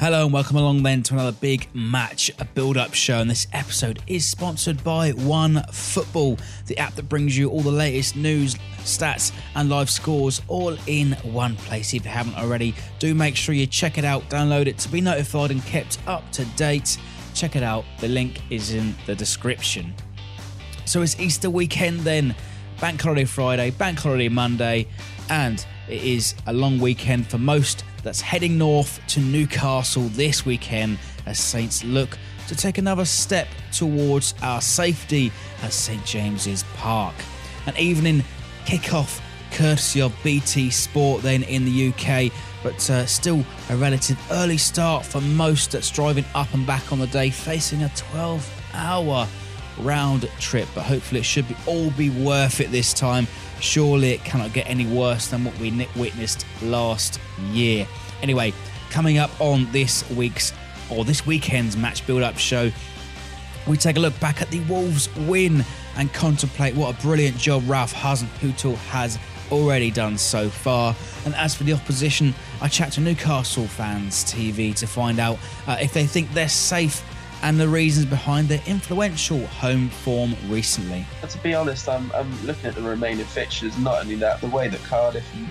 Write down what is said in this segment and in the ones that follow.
Hello and welcome along then to another big match, a build up show. And this episode is sponsored by One Football, the app that brings you all the latest news, stats, and live scores all in one place. If you haven't already, do make sure you check it out, download it to be notified and kept up to date. Check it out, the link is in the description. So it's Easter weekend then, Bank Holiday Friday, Bank Holiday Monday, and it is a long weekend for most that's heading north to Newcastle this weekend as Saints look to take another step towards our safety at St James's Park. An evening kick-off courtesy of BT Sport then in the UK, but uh, still a relative early start for most that's driving up and back on the day, facing a 12-hour round trip. But hopefully it should be all be worth it this time Surely it cannot get any worse than what we witnessed last year. Anyway, coming up on this week's or this weekend's match build up show, we take a look back at the Wolves win and contemplate what a brilliant job Ralph Hasenhüttl has already done so far. And as for the opposition, I chat to Newcastle fans TV to find out uh, if they think they're safe and the reasons behind their influential home form recently. To be honest, I'm, I'm looking at the remaining fixtures. Not only that, the way that Cardiff and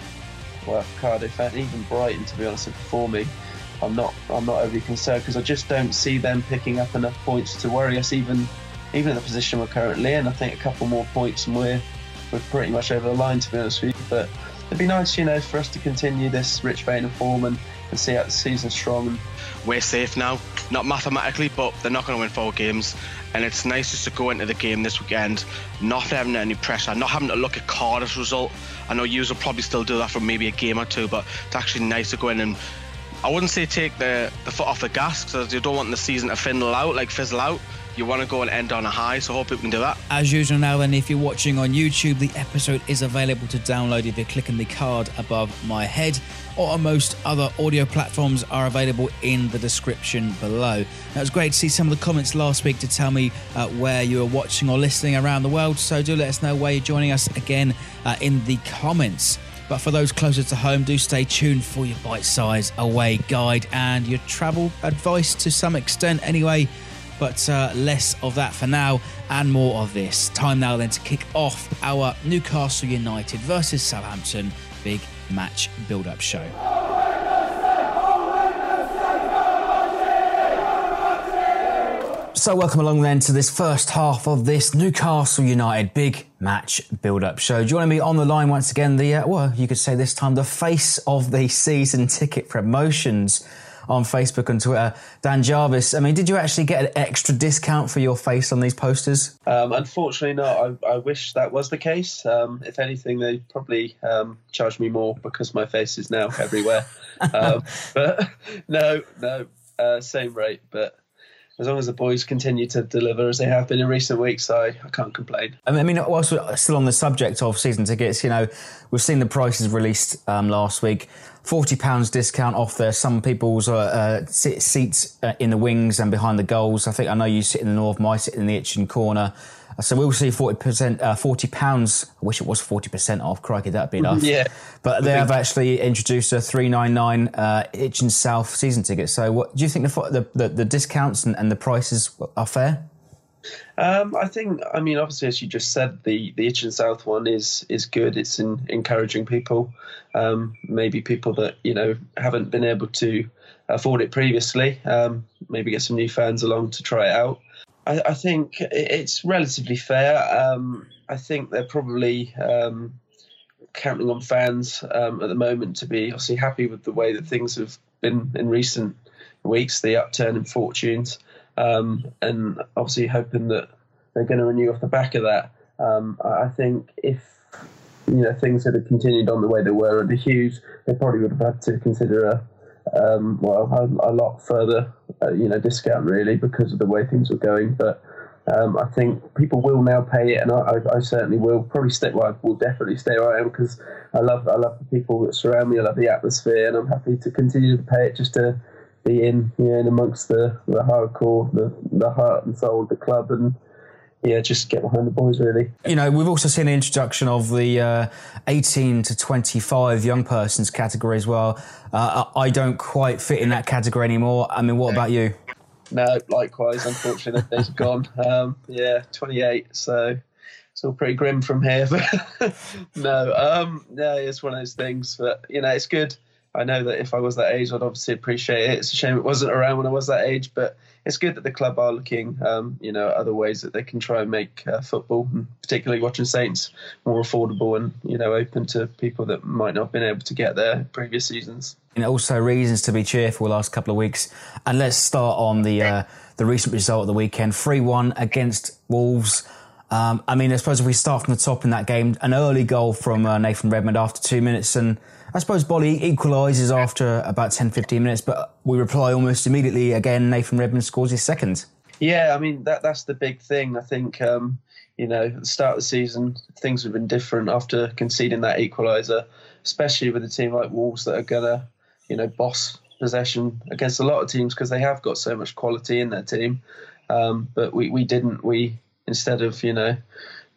well, Cardiff and even Brighton, to be honest, are performing. I'm not I'm not overly concerned because I just don't see them picking up enough points to worry us even even in the position we're currently in. I think a couple more points and we're we're pretty much over the line to be honest with you. But it'd be nice, you know, for us to continue this rich vein of form and, and see out the season strong we're safe now. Not mathematically, but they're not going to win four games. And it's nice just to go into the game this weekend, not having any pressure, not having to look at Cardiff's result. I know you will probably still do that for maybe a game or two, but it's actually nice to go in and I wouldn't say take the, the foot off the gas because you don't want the season to fizzle out, like fizzle out you want to go and end on a high. So hope we can do that. As usual, now then, if you're watching on YouTube, the episode is available to download if you're clicking the card above my head, or on most other audio platforms are available in the description below. Now, it was great to see some of the comments last week to tell me uh, where you are watching or listening around the world. So do let us know where you're joining us again uh, in the comments. But for those closer to home, do stay tuned for your bite size away guide and your travel advice to some extent, anyway. But uh, less of that for now and more of this. Time now then to kick off our Newcastle United versus Southampton big match build up show. So, welcome along then to this first half of this Newcastle United big match build up show. Joining me on the line once again, the, uh, well, you could say this time, the face of the season ticket promotions on Facebook and Twitter. Dan Jarvis, I mean, did you actually get an extra discount for your face on these posters? Um, unfortunately, not. I, I, wish that was the case. Um, if anything, they probably um, charge me more because my face is now everywhere. Um, but no, no, uh, same rate. But as long as the boys continue to deliver as they have been in recent weeks, I, I can't complain. I mean, whilst we're still on the subject of season tickets, you know, we've seen the prices released um, last week. Forty pounds discount off there. Some people's uh, uh, seats uh, in the wings and behind the goals. I think I know you sit in the north, my sit in the Itchen corner. So we'll see forty percent, uh, forty pounds. I wish it was forty percent off. Crikey, that'd be enough. yeah. But they have actually introduced a three nine nine uh, Itchen South season ticket. So what do you think the the, the, the discounts and, and the prices are fair? Um, I think, I mean, obviously, as you just said, the the Itchen South one is is good. It's in, encouraging people, um, maybe people that you know haven't been able to afford it previously. Um, maybe get some new fans along to try it out. I, I think it's relatively fair. Um, I think they're probably um, counting on fans um, at the moment to be obviously happy with the way that things have been in recent weeks, the upturn in fortunes, um, and obviously hoping that they're going to renew off the back of that. Um, I think if you know things had continued on the way they were under Hughes, they probably would have had to consider a um, well a, a, lot further uh, you know discount really because of the way things were going. But um, I think people will now pay it, and I, I, certainly will. Probably stay. Well, I will definitely stay where I am because I love I love the people that surround me. I love the atmosphere, and I'm happy to continue to pay it just to in, know, in amongst the the hardcore, the the heart and soul of the club, and yeah, just get behind the boys really. You know, we've also seen the introduction of the uh, 18 to 25 young persons category as well. Uh, I don't quite fit in that category anymore. I mean, what about you? No, likewise. Unfortunately, they've gone. Um, yeah, 28. So it's all pretty grim from here. But no, um, yeah, it's one of those things. But you know, it's good. I know that if I was that age, I'd obviously appreciate it. It's a shame it wasn't around when I was that age, but it's good that the club are looking, um, you know, other ways that they can try and make uh, football, particularly watching Saints, more affordable and you know open to people that might not have been able to get there previous seasons. And also reasons to be cheerful the last couple of weeks. And let's start on the uh, the recent result of the weekend: three one against Wolves. Um, I mean, I suppose if we start from the top in that game, an early goal from uh, Nathan Redmond after two minutes, and I suppose Boly equalises after about 10, 15 minutes, but we reply almost immediately again. Nathan Redmond scores his second. Yeah, I mean that that's the big thing. I think um, you know at the start of the season things have been different after conceding that equaliser, especially with a team like Wolves that are gonna you know boss possession against a lot of teams because they have got so much quality in their team. Um, but we, we didn't. We instead of you know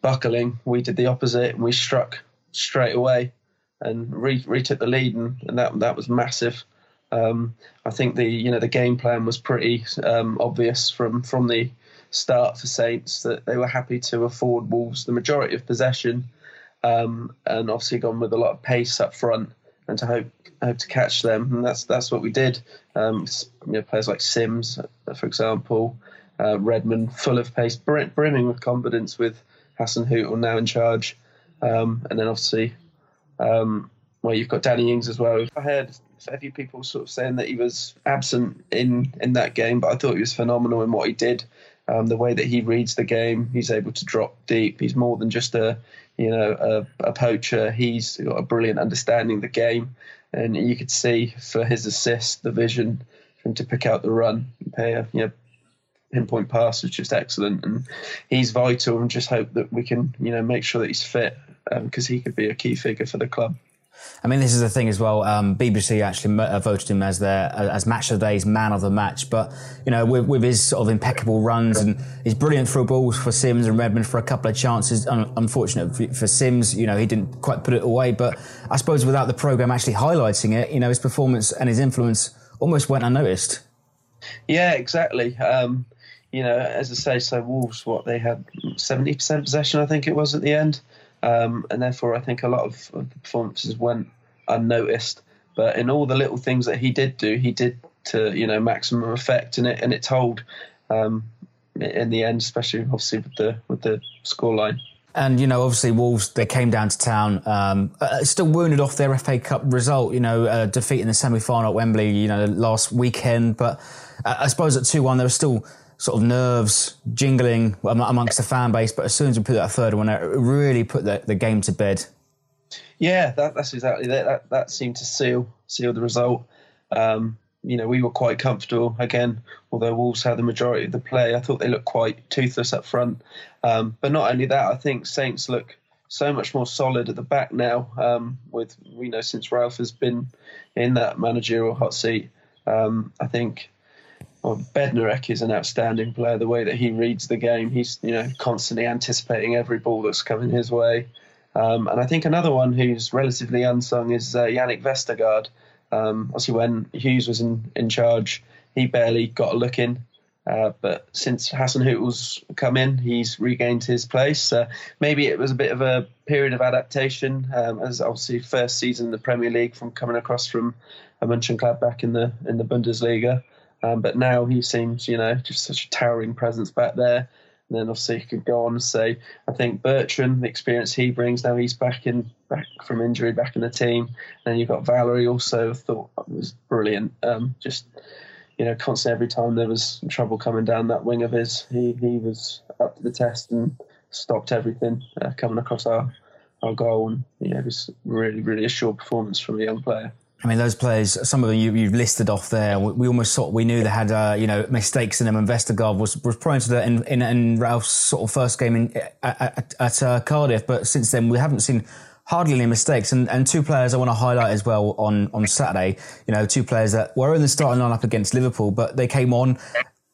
buckling, we did the opposite and we struck straight away and re- retook the lead, and, and that that was massive. Um, I think the you know the game plan was pretty um, obvious from from the start for Saints that they were happy to afford Wolves the majority of possession, um, and obviously gone with a lot of pace up front and to hope hope to catch them, and that's that's what we did. Um, you know, players like Sims, for example, uh, Redmond, full of pace, brimming with confidence, with Hassan Hasenhüttl now in charge, um, and then obviously um, well, you've got Danny Ings as well. I heard a few people sort of saying that he was absent in in that game, but I thought he was phenomenal in what he did. Um, the way that he reads the game, he's able to drop deep. He's more than just a you know a, a poacher. He's got a brilliant understanding of the game, and you could see for his assist, the vision for him to pick out the run, pay a you know pinpoint pass was just excellent, and he's vital. And just hope that we can you know make sure that he's fit because um, he could be a key figure for the club. I mean, this is the thing as well. Um, BBC actually uh, voted him as their as match of the day's man of the match. But you know, with, with his sort of impeccable runs and his brilliant through balls for Sims and Redmond for a couple of chances. Un- unfortunate for, for Sims, you know, he didn't quite put it away. But I suppose without the program actually highlighting it, you know, his performance and his influence almost went unnoticed. Yeah, exactly. Um, you know, as I say, so Wolves, what they had seventy percent possession, I think it was at the end. Um, and therefore, I think a lot of, of, the performances went unnoticed. But in all the little things that he did do, he did to you know maximum effect, and it and it told um, in the end, especially obviously with the with the scoreline. And you know, obviously, Wolves they came down to town, um, uh, still wounded off their FA Cup result. You know, uh, defeat in the semi final at Wembley. You know, last weekend. But uh, I suppose at two one, they were still sort of nerves jingling amongst the fan base. But as soon as we put that third one out, it really put the, the game to bed. Yeah, that, that's exactly that. that. That seemed to seal seal the result. Um, you know, we were quite comfortable again, although Wolves had the majority of the play. I thought they looked quite toothless up front. Um, but not only that, I think Saints look so much more solid at the back now. Um, with you know, since Ralph has been in that managerial hot seat, um, I think well, Bednarek is an outstanding player. The way that he reads the game, he's you know constantly anticipating every ball that's coming his way. Um, and I think another one who's relatively unsung is uh, Jannik Vestergaard. Um, obviously, when Hughes was in, in charge, he barely got a look in. Uh, but since Hasenhüttl's come in, he's regained his place. Uh, maybe it was a bit of a period of adaptation, um, as obviously first season in the Premier League from coming across from a Mönchengladbach in the in the Bundesliga. Um, but now he seems, you know, just such a towering presence back there. And then obviously he could go on and say, I think Bertrand, the experience he brings, now he's back in back from injury, back in the team. And then you've got Valery also thought was brilliant. Um, just you know, constantly every time there was trouble coming down that wing of his, he he was up to the test and stopped everything uh, coming across our our goal. And yeah, it was really really a sure performance from a young player. I mean, those players, some of them you, have listed off there, we, we, almost sort we knew they had, uh, you know, mistakes in them. And Vestergaard was, was prone to that in, in, in, Ralph's sort of first game in, at, at, at uh, Cardiff. But since then, we haven't seen hardly any mistakes. And, and two players I want to highlight as well on, on Saturday, you know, two players that were in the starting lineup against Liverpool, but they came on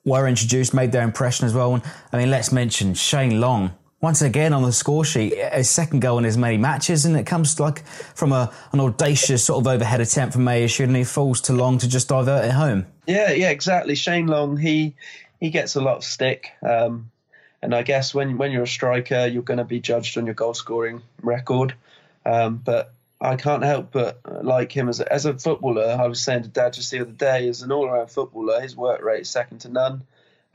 were introduced, made their impression as well. And I mean, let's mention Shane Long. Once again on the score sheet, his second goal in as many matches, and it comes like from a, an audacious sort of overhead attempt from Mayishu, and he falls to Long to just divert it home. Yeah, yeah, exactly. Shane Long, he he gets a lot of stick, um, and I guess when when you're a striker, you're going to be judged on your goal scoring record. Um, but I can't help but like him as a, as a footballer. I was saying to Dad just the other day, as an all around footballer, his work rate is second to none.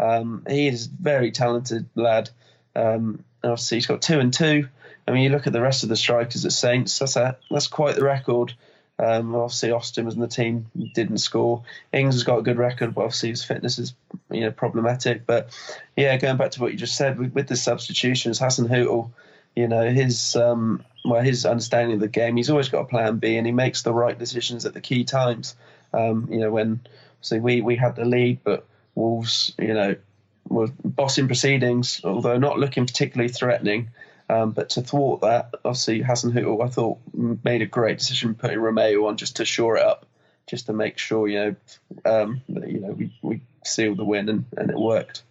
Um, he is a very talented lad. Um, obviously, he's got two and two. I mean, you look at the rest of the strikers at Saints. That's a, that's quite the record. Um, obviously, Austin was in the team, didn't score. Ings has got a good record, but obviously his fitness is you know problematic. But yeah, going back to what you just said with, with the substitutions, Hassan Hasenhüttl you know his um, well his understanding of the game. He's always got a plan B, and he makes the right decisions at the key times. Um, you know when see we we had the lead, but Wolves you know were bossing proceedings, although not looking particularly threatening. Um, but to thwart that, obviously Hasenhüttl I thought made a great decision putting Romeu on just to shore it up, just to make sure you know um, that you know we, we sealed the win and, and it worked.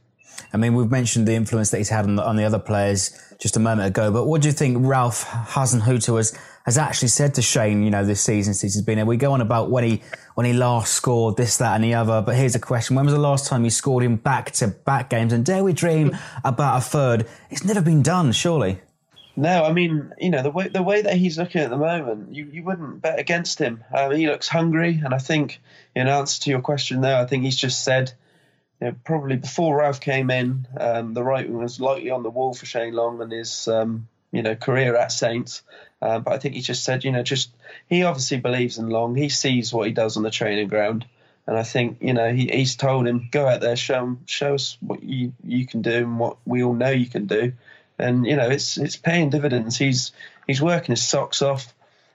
I mean, we've mentioned the influence that he's had on the, on the other players just a moment ago, but what do you think Ralph Hasenhüttl has, has actually said to Shane, you know, this season since he's been here? We go on about when he, when he last scored this, that and the other, but here's a question. When was the last time he scored in back to back games? And dare we dream about a third? It's never been done, surely. No, I mean, you know, the way the way that he's looking at the moment, you, you wouldn't bet against him. Um, he looks hungry, and I think, in answer to your question there, I think he's just said know, probably before Ralph came in, um, the writing was lightly on the wall for Shane Long and his um, you know career at Saints. Um, but I think he just said, you know, just he obviously believes in Long. He sees what he does on the training ground, and I think you know he, he's told him go out there, show him, show us what you you can do and what we all know you can do, and you know it's it's paying dividends. He's he's working his socks off.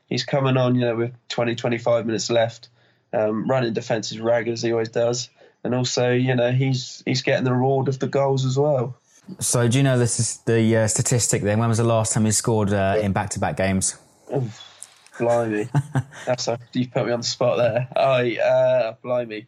He's coming on, you know, with 20, 25 minutes left, um, running defenses ragged as he always does and also you know he's he's getting the reward of the goals as well. So do you know this is the uh, statistic then? When was the last time he scored uh, in back-to-back games? Oh, blimey, that's a, you put me on the spot there. I uh, blimey.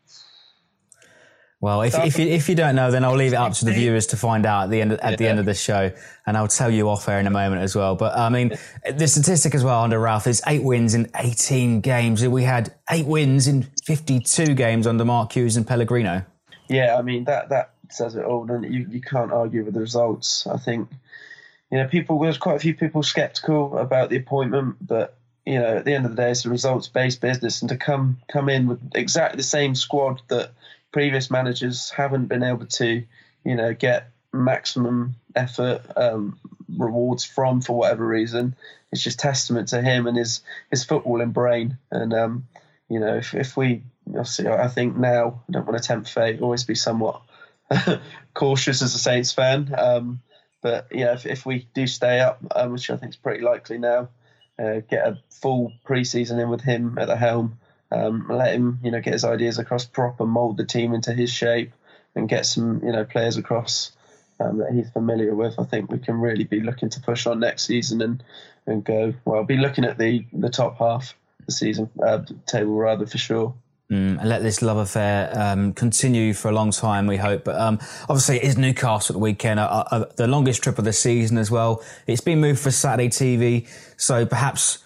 Well, if, if you, if you don't know, then I'll leave it up to the viewers to find out at the end of, at yeah. the end of the show, and I'll tell you off air in a moment as well. But I mean, the statistic as well under Ralph is eight wins in 18 games. We had eight wins in 52 games under Mark Hughes and Pellegrino. Yeah, I mean that that says it all, and you you can't argue with the results. I think you know people there's quite a few people skeptical about the appointment, but you know at the end of the day, it's a results based business, and to come come in with exactly the same squad that previous managers haven't been able to, you know, get maximum effort um, rewards from for whatever reason. It's just testament to him and his his footballing brain. And um, you know, if, if we obviously, I think now I don't want to tempt fate. Always be somewhat cautious as a Saints fan. Um, but yeah, if, if we do stay up, um, which I think is pretty likely now, uh, get a full preseason in with him at the helm um, let him, you know, get his ideas across proper, mold the team into his shape, and get some, you know, players across um, that he's familiar with. I think we can really be looking to push on next season and and go well. Be looking at the the top half of the season uh, table rather for sure. Mm, and let this love affair um, continue for a long time, we hope. But um, obviously, it is Newcastle at the weekend, uh, uh, the longest trip of the season as well. It's been moved for Saturday TV, so perhaps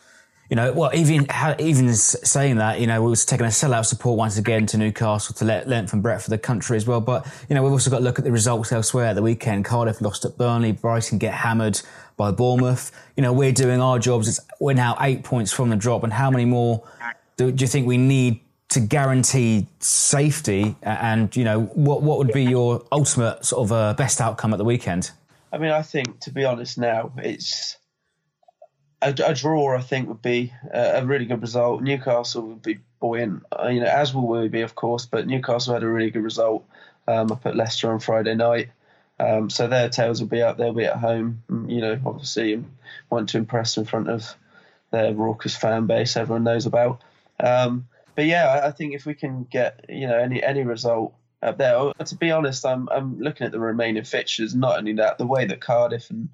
you know, well, even even saying that, you know, we was taking a sellout support once again to Newcastle to let length and breadth of the country as well. But you know, we've also got to look at the results elsewhere at the weekend. Cardiff lost at Burnley, Brighton get hammered by Bournemouth. You know, we're doing our jobs. It's, we're now eight points from the drop, and how many more do, do you think we need to guarantee safety? And you know, what what would be your ultimate sort of uh, best outcome at the weekend? I mean, I think to be honest, now it's a, a, draw, I think, would be a, a, really good result. Newcastle would be buoyant, uh, you know, as will we be, of course. But Newcastle had a really good result um, up at Leicester on Friday night, um, so their tails will be up. They'll be at home, mm, you know, obviously want to impress in front of their raucous fan base. Everyone knows about. Um, but yeah, I, think if we can get you know any any result up there. Oh, to be honest, I'm I'm looking at the remaining fixtures. Not only that, the way that Cardiff and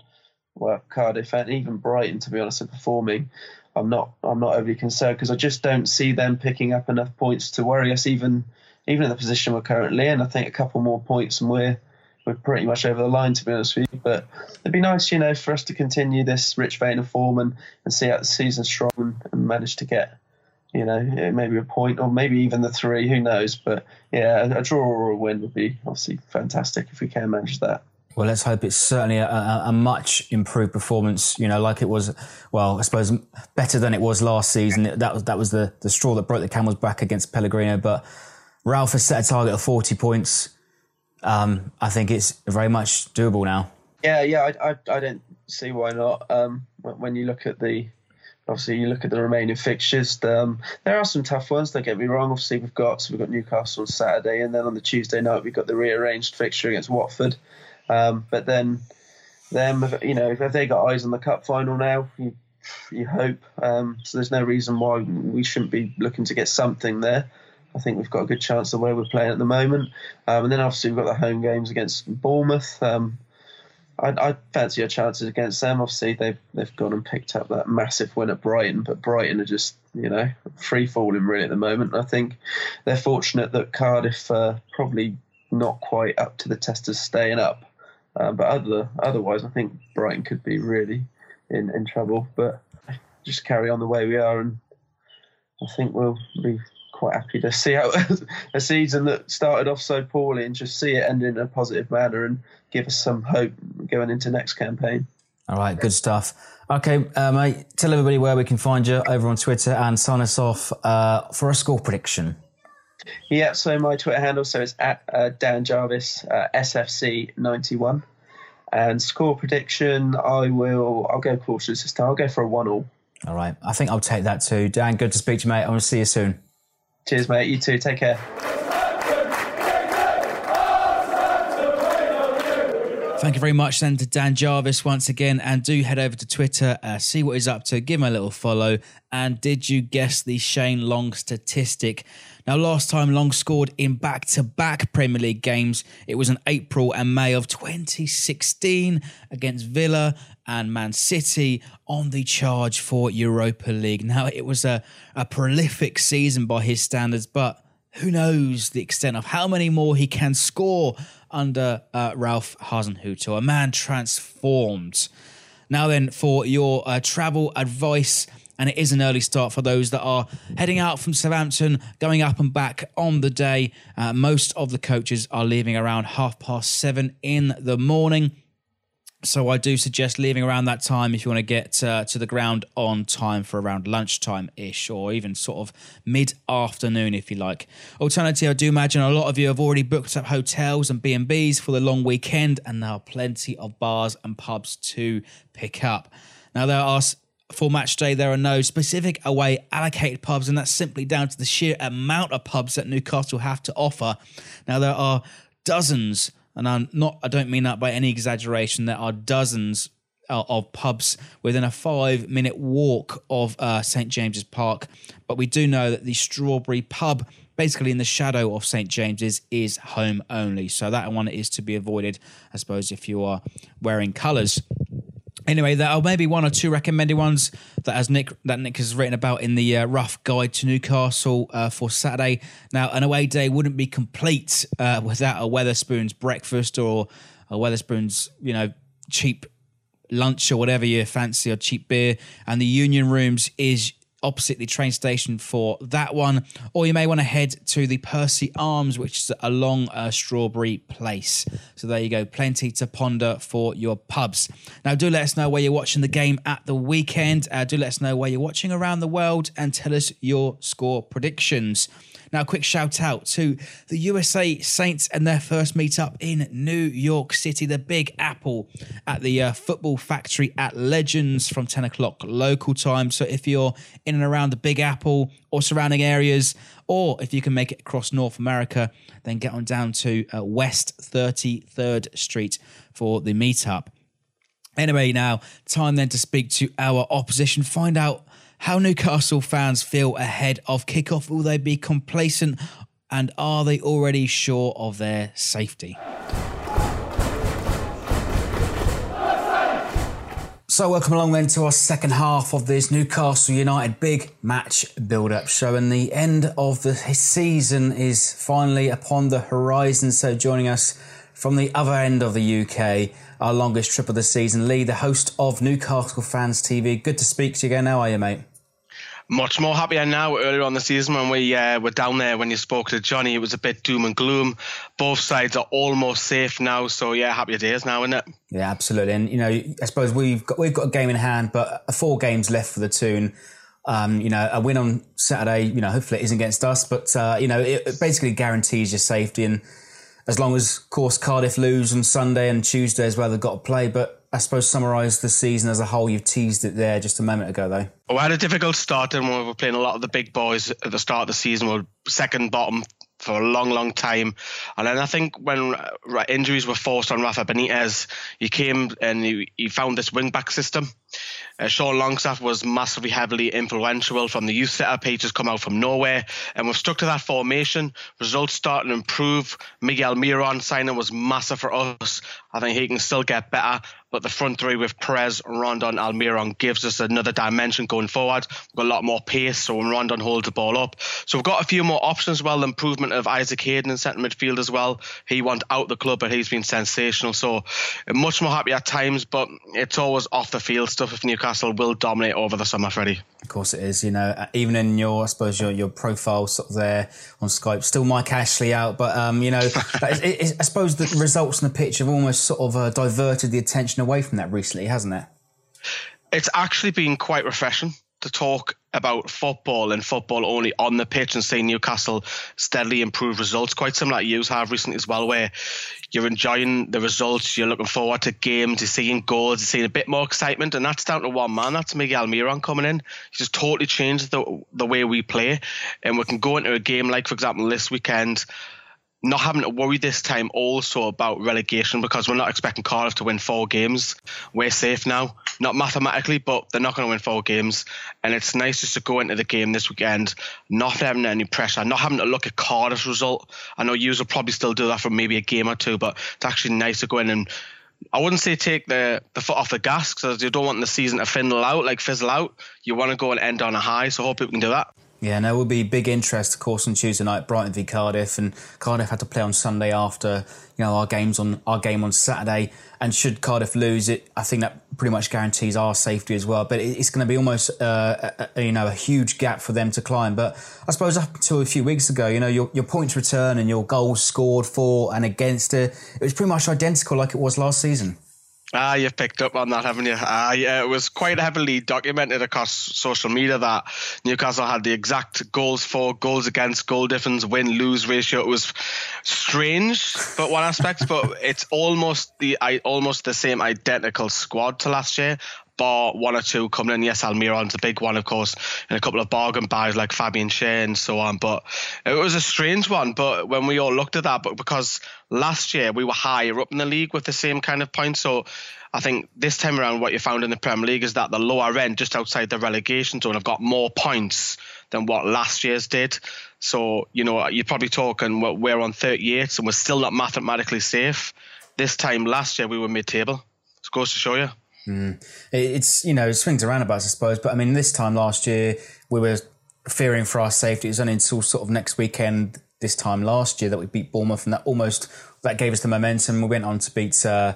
well, Cardiff and even Brighton, to be honest, are performing. I'm not I'm not overly concerned because I just don't see them picking up enough points to worry us even even in the position we're currently in, I think a couple more points and we're we're pretty much over the line to be honest with you. But it'd be nice, you know, for us to continue this rich vein of form and, and see out the season strong and, and manage to get, you know, maybe a point or maybe even the three. Who knows? But yeah, a, a draw or a win would be obviously fantastic if we can manage that. Well, let's hope it's certainly a, a, a, much improved performance. You know, like it was, well, I suppose better than it was last season. That was that was the the straw that broke the camel's back against Pellegrino. But Ralph has set a target of forty points. Um, I think it's very much doable now. Yeah, yeah, I, I, I don't see why not. Um, when you look at the, obviously you look at the remaining fixtures. Um, there are some tough ones. Don't get me wrong. Obviously we've got so we've got Newcastle on Saturday, and then on the Tuesday night we've got the rearranged fixture against Watford. Um, but then, them, you know, have they got eyes on the cup final now? You, you hope. Um, so there's no reason why we shouldn't be looking to get something there. I think we've got a good chance the way we're playing at the moment. Um, and then obviously we've got the home games against Bournemouth. Um, I, I, fancy our chances against them. Obviously they've they've gone and picked up that massive win at Brighton, but Brighton are just you know free falling really at the moment. I think they're fortunate that Cardiff are probably not quite up to the test of staying up. Uh, but other, otherwise, I think Brighton could be really in, in trouble. But just carry on the way we are, and I think we'll be quite happy to see out a season that started off so poorly and just see it end in a positive manner and give us some hope going into next campaign. All right, good stuff. Okay, uh, mate, tell everybody where we can find you over on Twitter and sign us off uh, for a score prediction. Yeah, so my Twitter handle so it's at uh, Dan Jarvis uh, SFC ninety one, and score prediction I will I'll go cautious this time. I'll go for a one all. All right, I think I'll take that too. Dan, good to speak to you, mate. I want to see you soon. Cheers, mate. You too. Take care. Thank you very much then to Dan Jarvis once again. And do head over to Twitter, uh, see what he's up to, give him a little follow. And did you guess the Shane Long statistic? Now, last time Long scored in back to back Premier League games, it was in April and May of 2016 against Villa and Man City on the charge for Europa League. Now, it was a, a prolific season by his standards, but who knows the extent of how many more he can score under uh, Ralph Hasenhüttl, a man transformed. Now, then, for your uh, travel advice, and it is an early start for those that are heading out from Southampton, going up and back on the day. Uh, most of the coaches are leaving around half past seven in the morning. So I do suggest leaving around that time if you want to get uh, to the ground on time for around lunchtime ish, or even sort of mid afternoon if you like. Alternatively, I do imagine a lot of you have already booked up hotels and B and B's for the long weekend, and there are plenty of bars and pubs to pick up. Now there are for match day, there are no specific away allocated pubs, and that's simply down to the sheer amount of pubs that Newcastle have to offer. Now there are dozens and I'm not I don't mean that by any exaggeration. There are dozens uh, of pubs within a five minute walk of uh, St James's Park, but we do know that the Strawberry Pub, basically in the shadow of St James's, is home only. So that one is to be avoided, I suppose, if you are wearing colours. Anyway, there are maybe one or two recommended ones that as Nick that Nick has written about in the uh, rough guide to Newcastle uh, for Saturday. Now, an away day wouldn't be complete uh, without a Wetherspoons breakfast or a Wetherspoons, you know, cheap lunch or whatever you fancy or cheap beer. And the Union Rooms is opposite the train station for that one. Or you may want to head to the Percy Arms, which is along uh, Strawberry Place. So there you go, plenty to ponder for your pubs. Now, do let us know where you're watching the game at the weekend. Uh, do let us know where you're watching around the world and tell us your score predictions. Now, a quick shout out to the USA Saints and their first meetup in New York City, the Big Apple at the uh, Football Factory at Legends from 10 o'clock local time. So if you're in and around the Big Apple or surrounding areas, or if you can make it across North America, then get on down to uh, West 33rd Street for the meetup. Anyway, now time then to speak to our opposition, find out how Newcastle fans feel ahead of kickoff. Will they be complacent? And are they already sure of their safety? So, welcome along then to our second half of this Newcastle United big match build up show. And the end of the season is finally upon the horizon. So, joining us from the other end of the UK, our longest trip of the season, Lee, the host of Newcastle Fans TV. Good to speak to you again. How are you, mate? Much more happier now. Earlier on the season, when we uh, were down there, when you spoke to Johnny, it was a bit doom and gloom. Both sides are almost safe now, so yeah, happier days now, isn't it? Yeah, absolutely. And you know, I suppose we've got we've got a game in hand, but four games left for the two. Um, you know, a win on Saturday, you know, hopefully it isn't against us, but uh, you know, it, it basically guarantees your safety. And as long as, of course, Cardiff lose on Sunday and Tuesday as well, they've got to play. But I suppose, summarise the season as a whole? You've teased it there just a moment ago, though. We had a difficult start, and we were playing a lot of the big boys at the start of the season. We were second bottom for a long, long time. And then I think when injuries were forced on Rafa Benitez, he came and he, he found this wing back system. Uh, Sean Longstaff was massively heavily influential from the youth setup. He just come out from nowhere, and we've stuck to that formation. Results starting to improve. Miguel Almiron signing was massive for us. I think he can still get better, but the front three with Perez, Rondon, Almiron gives us another dimension going forward. We've got a lot more pace, so when Rondon holds the ball up. So we've got a few more options. Well, the improvement of Isaac Hayden in centre midfield as well. He went out the club, but he's been sensational. So much more happy at times, but it's always off the field stuff if Newcastle will dominate over the summer, Freddie. Of course it is. You know, even in your, I suppose your your profile sort of there on Skype, still Mike Ashley out, but um, you know, I suppose the results on the pitch have almost sort of uh, diverted the attention away from that recently, hasn't it? It's actually been quite refreshing to talk about football and football only on the pitch and seeing Newcastle steadily improve results, quite similar to you have recently as well, where you're enjoying the results, you're looking forward to games, you're seeing goals, you're seeing a bit more excitement, and that's down to one man. That's Miguel Almiron coming in. He's just totally changed the the way we play, and we can go into a game like, for example, this weekend not having to worry this time also about relegation because we're not expecting Cardiff to win four games. We're safe now, not mathematically, but they're not going to win four games. And it's nice just to go into the game this weekend, not having any pressure, not having to look at Cardiff's result. I know you will probably still do that for maybe a game or two, but it's actually nice to go in and I wouldn't say take the, the foot off the gas because you don't want the season to fizzle out, like fizzle out. You want to go and end on a high, so hope we can do that. Yeah, and there will be big interest, of course, on Tuesday night, Brighton v Cardiff, and Cardiff had to play on Sunday after you know our games on our game on Saturday. And should Cardiff lose it, I think that pretty much guarantees our safety as well. But it's going to be almost uh, a, you know a huge gap for them to climb. But I suppose up until a few weeks ago, you know your your points return and your goals scored for and against it, it was pretty much identical like it was last season. Ah, you've picked up on that, haven't you? Ah, yeah, it was quite heavily documented across social media that Newcastle had the exact goals for, goals against, goal difference, win lose ratio. It was strange, but one aspect, but it's almost the I almost the same identical squad to last year bar one or two coming in. Yes, Almiron's a big one, of course, and a couple of bargain buys like Fabian Schär and so on. But it was a strange one. But when we all looked at that, but because last year we were higher up in the league with the same kind of points, so I think this time around, what you found in the Premier League is that the lower end, just outside the relegation zone, have got more points than what last year's did. So, you know, you're probably talking we're on 38 and we're still not mathematically safe. This time last year, we were mid table. It goes to show you. Mm. It's, you know, swings around about, I suppose. But I mean, this time last year, we were fearing for our safety. It was only until sort of next weekend, this time last year, that we beat Bournemouth. And that almost, that gave us the momentum. We went on to beat, uh,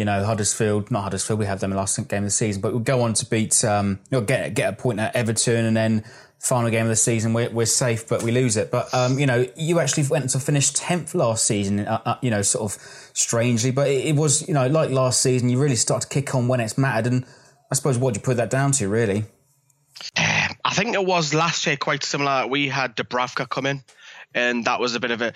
you know, Huddersfield, not Huddersfield, we had them last game of the season, but we'll go on to beat, um, you know, get, get a point at Everton and then final game of the season, we're, we're safe, but we lose it. But, um, you know, you actually went to finish 10th last season, uh, uh, you know, sort of strangely, but it, it, was, you know, like last season, you really start to kick on when it's mattered. And I suppose what do you put that down to, really? I think it was last year quite similar. We had Dubravka come in and that was a bit of a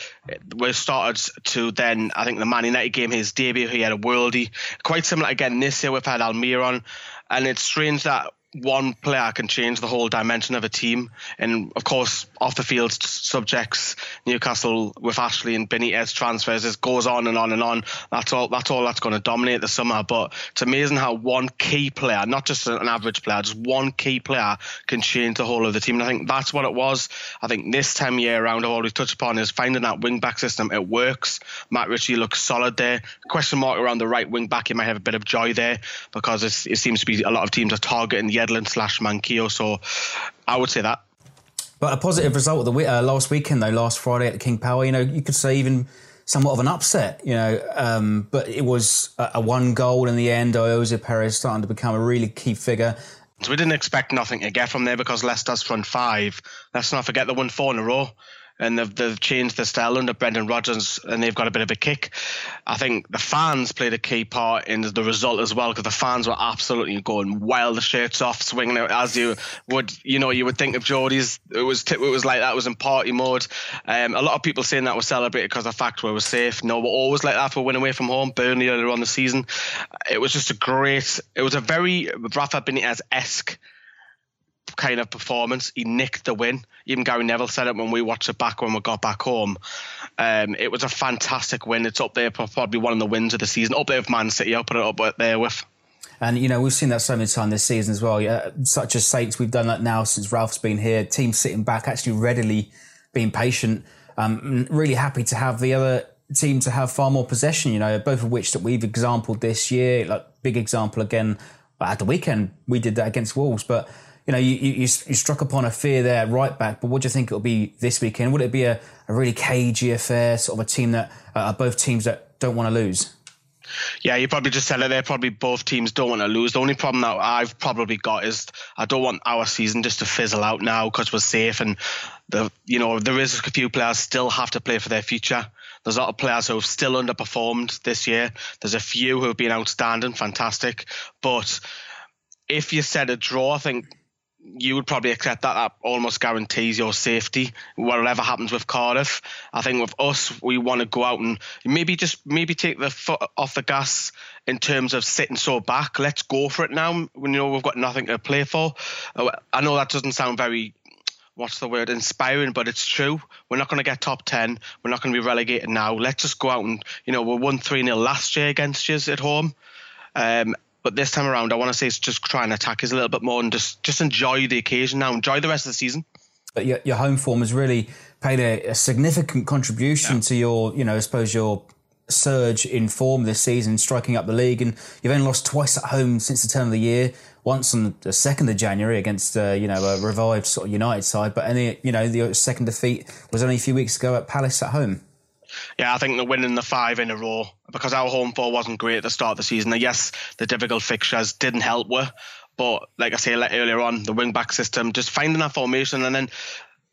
we started to then I think the Man United game his debut he had a worldie. Quite similar again this year we've had Almiron. And it's strange that one player can change the whole dimension of a team. And of course, off the field subjects, Newcastle with Ashley and Benitez transfers, it goes on and on and on. That's all. That's all that's going to dominate the summer. But it's amazing how one key player, not just an average player, just one key player can change the whole of the team. And I think that's what it was. I think this time year around, I've always touched upon is finding that wing back system. It works. Matt Ritchie looks solid there. Question mark around the right wing back. He might have a bit of joy there because it seems to be a lot of teams are targeting the Yedlin slash Manquillo. So I would say that. But a positive result of the uh, last weekend, though, last Friday at the King Power, you know, you could say even somewhat of an upset, you know, um, but it was a, a, one goal in the end. Ayoze Perez starting to become a really key figure. So we didn't expect nothing to get from there because Leicester's front five. Let's not forget the one four in a row and they've, they've changed the style under Brendan Rodgers and they've got a bit of a kick. I think the fans played a key part in the result as well because the fans were absolutely going wild, the shirts off, swinging out as you would, you know, you would think of Geordie's. It was it was like that. It was in party mode. Um, a lot of people saying that was celebrated because the fact we were safe. No, we're always like that for winning away from home. Burnley earlier on the season, it was just a great. It was a very Rafa Benitez esque kind of performance. He nicked the win. Even Gary Neville said it when we watched it back when we got back home. Um, it was a fantastic win. It's up there, probably one of the wins of the season. Up there with Man City. I'll put it up there with. And you know we've seen that so many times this season as well. Yeah, such as Saints, we've done that now since Ralph's been here. Teams sitting back, actually readily being patient. Um, really happy to have the other team to have far more possession. You know, both of which that we've exampled this year. Like big example again at the weekend we did that against Wolves, but you know, you, you, you struck upon a fear there right back, but what do you think it'll be this weekend? Would it be a, a really cagey affair, sort of a team that uh, both teams that don't want to lose? Yeah, you probably just said it there. Probably both teams don't want to lose. The only problem that I've probably got is I don't want our season just to fizzle out now because we're safe and the you know there is a few players still have to play for their future. There's a lot of players who have still underperformed this year. There's a few who have been outstanding, fantastic, but if you said a draw, I think you would probably accept that. That almost guarantees your safety, whatever happens with Cardiff. I think with us, we want to go out and maybe just maybe take the foot off the gas in terms of sitting so back. Let's go for it now. You know we've got nothing to play for. Uh, I know that doesn't sound very what's the word inspiring but it's true we're not going to get top 10 we're not going to be relegated now let's just go out and you know we won 3-0 last year against you at home um, but this time around, I want to say it's just try and attack us a little bit more and just just enjoy the occasion now, enjoy the rest of the season. But your, your home form has really paid a, a significant contribution yeah. to your, you know, I suppose your surge in form this season, striking up the league, and you've only lost twice at home since the turn of the year. Once on the second of January against, uh, you know, a revived sort of United side, but any, you know, the second defeat was only a few weeks ago at Palace at home. Yeah, I think they're winning the five in a row because our home four wasn't great at the start of the season. Yes, the difficult fixtures didn't help with, but like I say earlier on, the wing back system, just finding that formation and then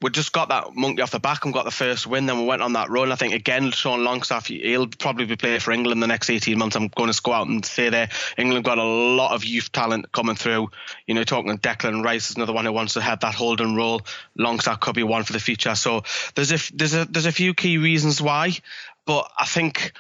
we just got that monkey off the back and got the first win. Then we went on that run. I think again, Sean Longstaff, he'll probably be playing for England the next 18 months. I'm going to go out and say there, England got a lot of youth talent coming through. You know, talking of Declan Rice is another one who wants to have that holding role. Longstaff could be one for the future. So there's a there's a there's a few key reasons why, but I think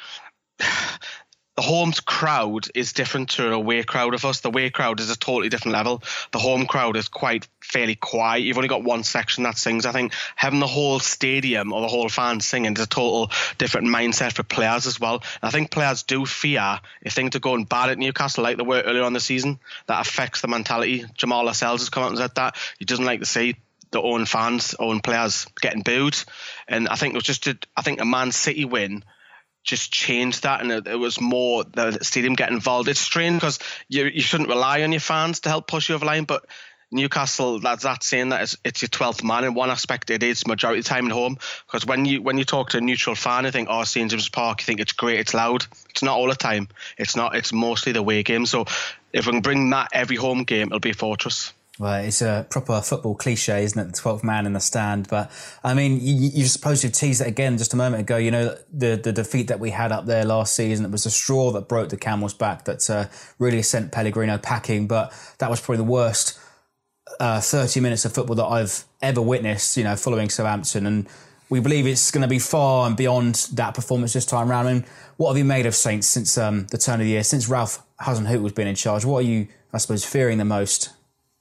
the home crowd is different to an away crowd of us. The away crowd is a totally different level. The home crowd is quite fairly quiet. You've only got one section that sings. I think having the whole stadium or the whole fans singing is a total different mindset for players as well. And I think players do fear if things are going bad at Newcastle like they were earlier on the season. That affects the mentality. Jamal Lascelles has come out and said that. He doesn't like to see the own fans, own players getting booed. And I think it was just a, I think a Man City win just changed that and it, it, was more the stadium get involved. It's strange because you you shouldn't rely on your fans to help push you over the line, but Newcastle, that's that saying that it's, it's your twelfth man. In one aspect, it is majority of the time at home because when you when you talk to a neutral fan, I think, oh, St James Park, you think it's great, it's loud. It's not all the time. It's not. It's mostly the away game. So if we can bring that every home game, it'll be a fortress. Well, it's a proper football cliche, isn't it? The 12th man in the stand. But I mean, you, you supposed to tease it again just a moment ago. You know, the, the defeat that we had up there last season, it was the straw that broke the camel's back that uh, really sent Pellegrino packing. But that was probably the worst uh, 30 minutes of football that I've ever witnessed, you know, following Southampton. And we believe it's going to be far and beyond that performance this time around. I mean, what have you made of Saints since um, the turn of the year, since Ralph Hasenhüttl has been in charge? What are you, I suppose, fearing the most?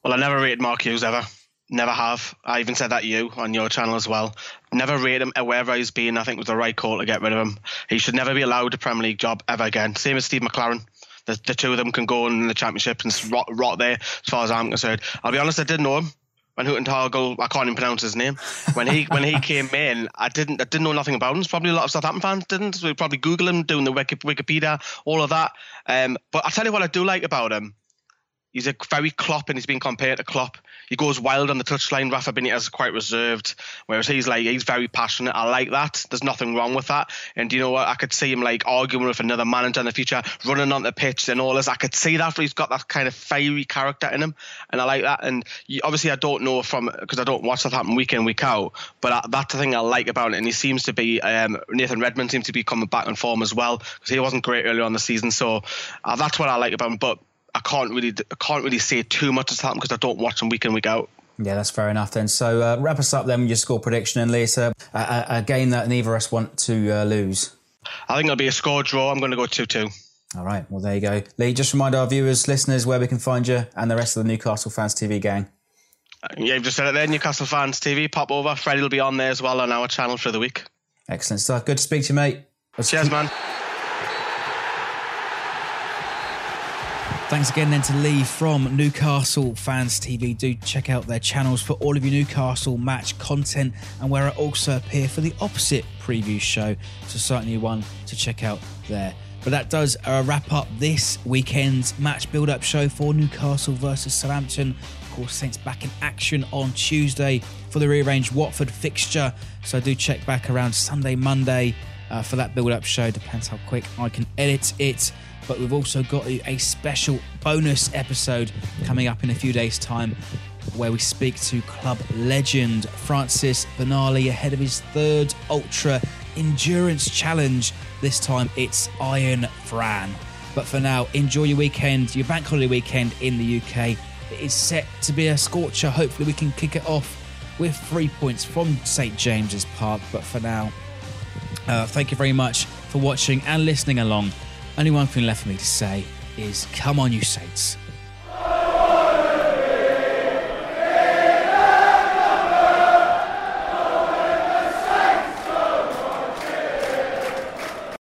Well, I never rated Mark Hughes ever. Never have. I even said that you on your channel as well. Never rate him wherever he's been. I think it was the right call to get rid of him. He should never be allowed a Premier League job ever again. Same as Steve McClaren. The, the two of them can go in the championship and rot, rot there, as far as I'm concerned. I'll be honest, I didn't know him when Huntagel, I can't even pronounce his name. When he when he came in, I didn't I didn't know nothing about him. Probably a lot of Southampton fans didn't. So we probably Google him, doing the Wikipedia, all of that. Um, but I tell you what I do like about him He's a very Klopp, and he's been compared to Klopp. He goes wild on the touchline. Rafa Benitez is quite reserved, whereas he's like he's very passionate. I like that. There's nothing wrong with that. And you know what? I could see him like arguing with another manager in the future, running on the pitch and all this. I could see that. He's got that kind of fiery character in him, and I like that. And obviously, I don't know from because I don't watch that happen week in week out, but I, that's the thing I like about it. And he seems to be um, Nathan Redmond seems to be coming back in form as well because he wasn't great earlier on the season. So uh, that's what I like about him. But I can't really I can't really say too much has happened because I don't watch them week in week out. Yeah, that's fair enough then. So uh, wrap us up then with your score prediction and Lisa, a, a, game that neither of us want to uh, lose. I think it'll be a score draw. I'm going to go 2 2. All right, well, there you go. Lee, just remind our viewers, listeners, where we can find you and the rest of the Newcastle Fans TV gang. Uh, yeah, you've just said it there, Newcastle Fans TV. Pop over. Freddie will be on there as well on our channel for the week. Excellent stuff. Good to speak to you, mate. Cheers, man. Thanks again then to Lee from Newcastle Fans TV. Do check out their channels for all of your Newcastle match content and where I also appear for the opposite preview show. So certainly one to check out there. But that does uh, wrap up this weekend's match build-up show for Newcastle versus Southampton. Of course, Saints back in action on Tuesday for the rearranged Watford fixture. So do check back around Sunday, Monday uh, for that build-up show. Depends how quick I can edit it but we've also got a special bonus episode coming up in a few days' time where we speak to club legend Francis Benali ahead of his third Ultra Endurance Challenge. This time it's Iron Fran. But for now, enjoy your weekend, your bank holiday weekend in the UK. It is set to be a scorcher. Hopefully, we can kick it off with three points from St James's Park. But for now, uh, thank you very much for watching and listening along only one thing left for me to say is come on, you Saints.